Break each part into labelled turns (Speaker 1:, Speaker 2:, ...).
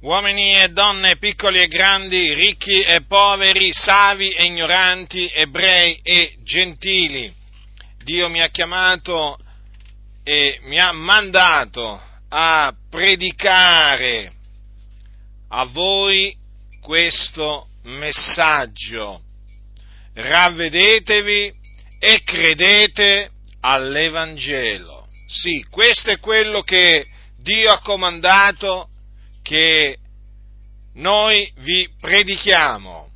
Speaker 1: uomini e donne, piccoli e grandi, ricchi e poveri, savi e ignoranti, ebrei e gentili. Dio mi ha chiamato e mi ha mandato a predicare a voi questo messaggio. Ravvedetevi e credete all'Evangelo. Sì, questo è quello che Dio ha comandato che noi vi predichiamo.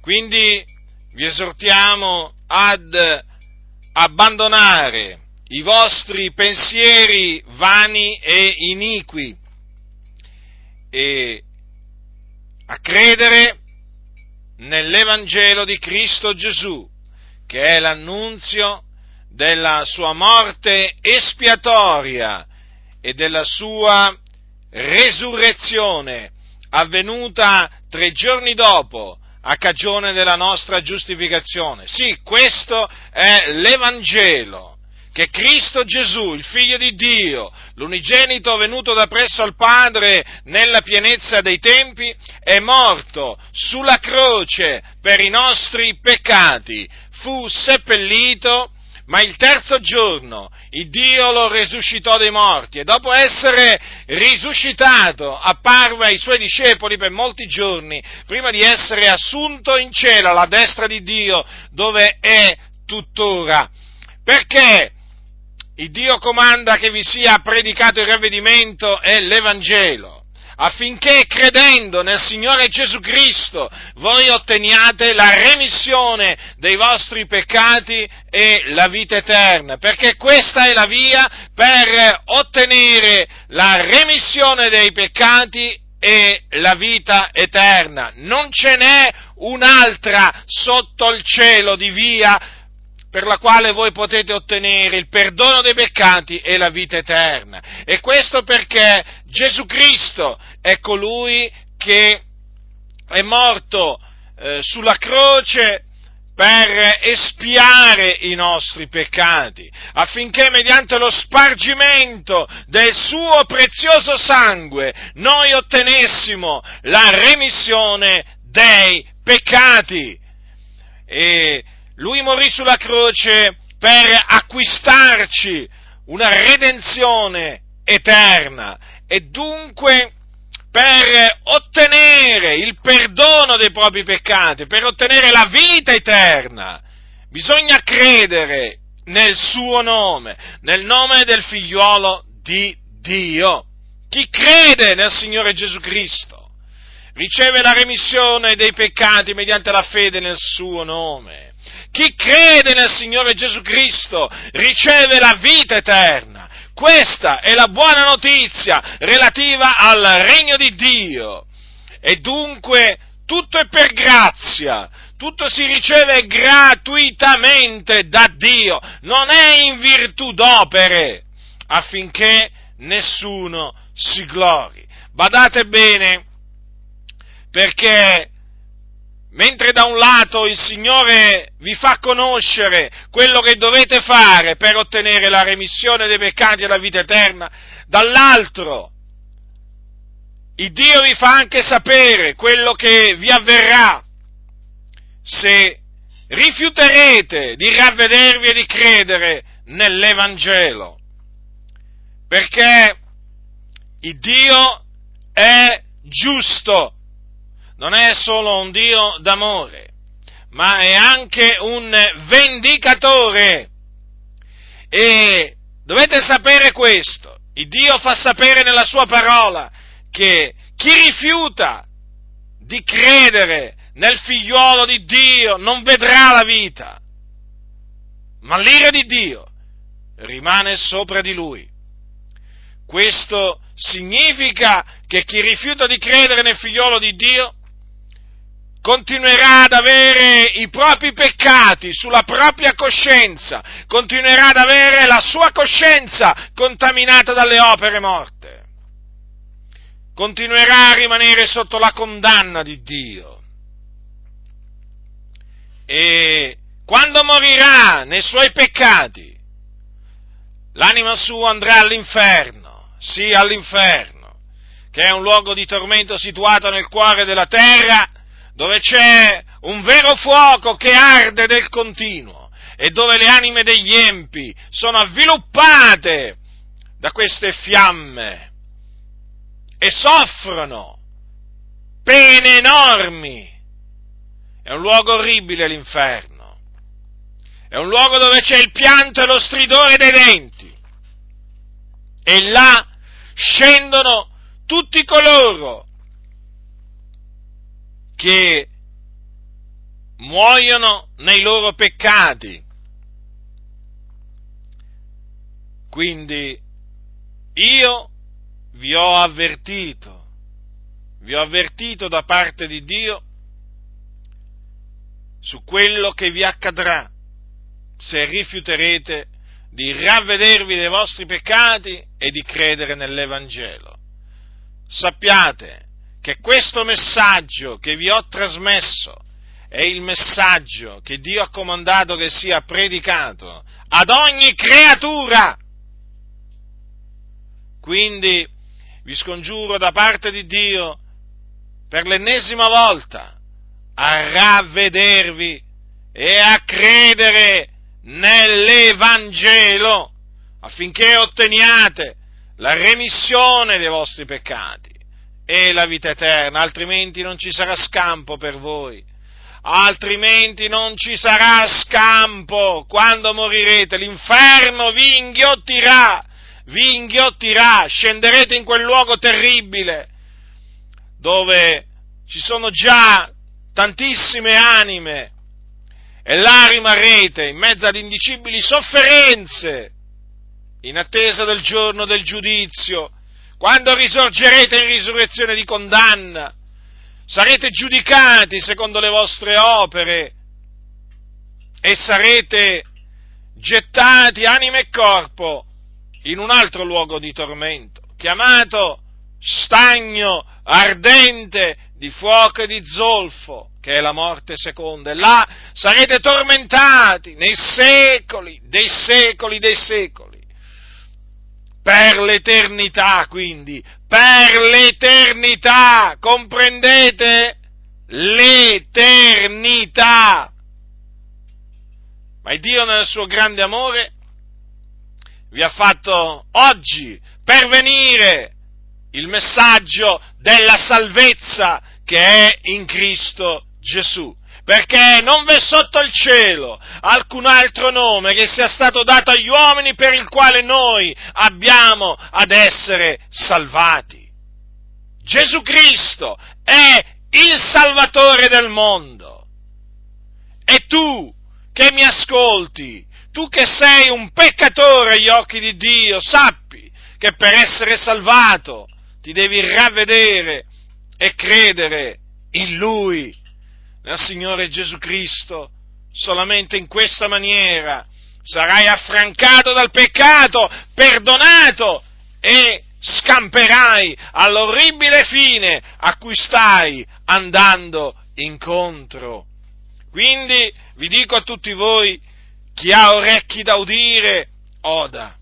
Speaker 1: Quindi vi esortiamo ad abbandonare i vostri pensieri vani e iniqui e a credere nell'Evangelo di Cristo Gesù, che è l'annunzio della sua morte espiatoria e della sua resurrezione avvenuta tre giorni dopo a cagione della nostra giustificazione. Sì, questo è l'Evangelo che Cristo Gesù, il Figlio di Dio, l'unigenito venuto da presso al Padre nella pienezza dei tempi, è morto sulla croce per i nostri peccati, fu seppellito, ma il terzo giorno il Dio lo risuscitò dai morti e dopo essere risuscitato apparve ai suoi discepoli per molti giorni prima di essere assunto in cielo alla destra di Dio dove è tuttora. Perché il Dio comanda che vi sia predicato il ravvedimento e l'Evangelo affinché credendo nel Signore Gesù Cristo voi otteniate la remissione dei vostri peccati e la vita eterna, perché questa è la via per ottenere la remissione dei peccati e la vita eterna. Non ce n'è un'altra sotto il cielo di via per la quale voi potete ottenere il perdono dei peccati e la vita eterna. E questo perché Gesù Cristo è colui che è morto eh, sulla croce per espiare i nostri peccati, affinché mediante lo spargimento del suo prezioso sangue noi ottenessimo la remissione dei peccati. E lui morì sulla croce per acquistarci una redenzione eterna e dunque per ottenere il perdono dei propri peccati, per ottenere la vita eterna, bisogna credere nel suo nome, nel nome del figliuolo di Dio. Chi crede nel Signore Gesù Cristo riceve la remissione dei peccati mediante la fede nel suo nome. Chi crede nel Signore Gesù Cristo riceve la vita eterna. Questa è la buona notizia relativa al regno di Dio. E dunque tutto è per grazia, tutto si riceve gratuitamente da Dio, non è in virtù d'opere, affinché nessuno si glori. Badate bene, perché Mentre da un lato il Signore vi fa conoscere quello che dovete fare per ottenere la remissione dei peccati e la vita eterna, dall'altro il Dio vi fa anche sapere quello che vi avverrà se rifiuterete di ravvedervi e di credere nell'Evangelo. Perché il Dio è giusto non è solo un Dio d'amore, ma è anche un vendicatore. E dovete sapere questo, il Dio fa sapere nella sua parola che chi rifiuta di credere nel figliuolo di Dio non vedrà la vita, ma l'ira di Dio rimane sopra di lui. Questo significa che chi rifiuta di credere nel figliolo di Dio continuerà ad avere i propri peccati sulla propria coscienza, continuerà ad avere la sua coscienza contaminata dalle opere morte, continuerà a rimanere sotto la condanna di Dio. E quando morirà nei suoi peccati, l'anima sua andrà all'inferno, sì all'inferno che è un luogo di tormento situato nel cuore della terra, dove c'è un vero fuoco che arde del continuo e dove le anime degli empi sono avviluppate da queste fiamme e soffrono pene enormi. È un luogo orribile l'inferno. È un luogo dove c'è il pianto e lo stridore dei denti. E là scendono tutti coloro che muoiono nei loro peccati. Quindi io vi ho avvertito, vi ho avvertito da parte di Dio su quello che vi accadrà se rifiuterete di ravvedervi dei vostri peccati e di credere nell'Evangelo. Sappiate che questo messaggio che vi ho trasmesso è il messaggio che Dio ha comandato che sia predicato ad ogni creatura. Quindi vi scongiuro da parte di Dio per l'ennesima volta a ravvedervi e a credere nell'Evangelo affinché otteniate la remissione dei vostri peccati e la vita eterna, altrimenti non ci sarà scampo per voi, altrimenti non ci sarà scampo. Quando morirete, l'inferno vi inghiottirà, vi inghiottirà, scenderete in quel luogo terribile dove ci sono già tantissime anime e là rimarrete in mezzo ad indicibili sofferenze in attesa del giorno del giudizio quando risorgerete in risurrezione di condanna, sarete giudicati secondo le vostre opere e sarete gettati anima e corpo in un altro luogo di tormento, chiamato stagno ardente di fuoco e di zolfo, che è la morte seconda, e là sarete tormentati nei secoli dei secoli dei secoli per l'eternità, quindi, per l'eternità, comprendete? L'eternità. Ma Dio nel suo grande amore vi ha fatto oggi pervenire il messaggio della salvezza che è in Cristo Gesù perché non v'è sotto il cielo alcun altro nome che sia stato dato agli uomini per il quale noi abbiamo ad essere salvati. Gesù Cristo è il Salvatore del mondo. E tu che mi ascolti, tu che sei un peccatore agli occhi di Dio, sappi che per essere salvato ti devi ravvedere e credere in Lui nel Signore Gesù Cristo. Solamente in questa maniera sarai affrancato dal peccato, perdonato e scamperai all'orribile fine a cui stai andando incontro. Quindi vi dico a tutti voi, chi ha orecchi da udire, oda.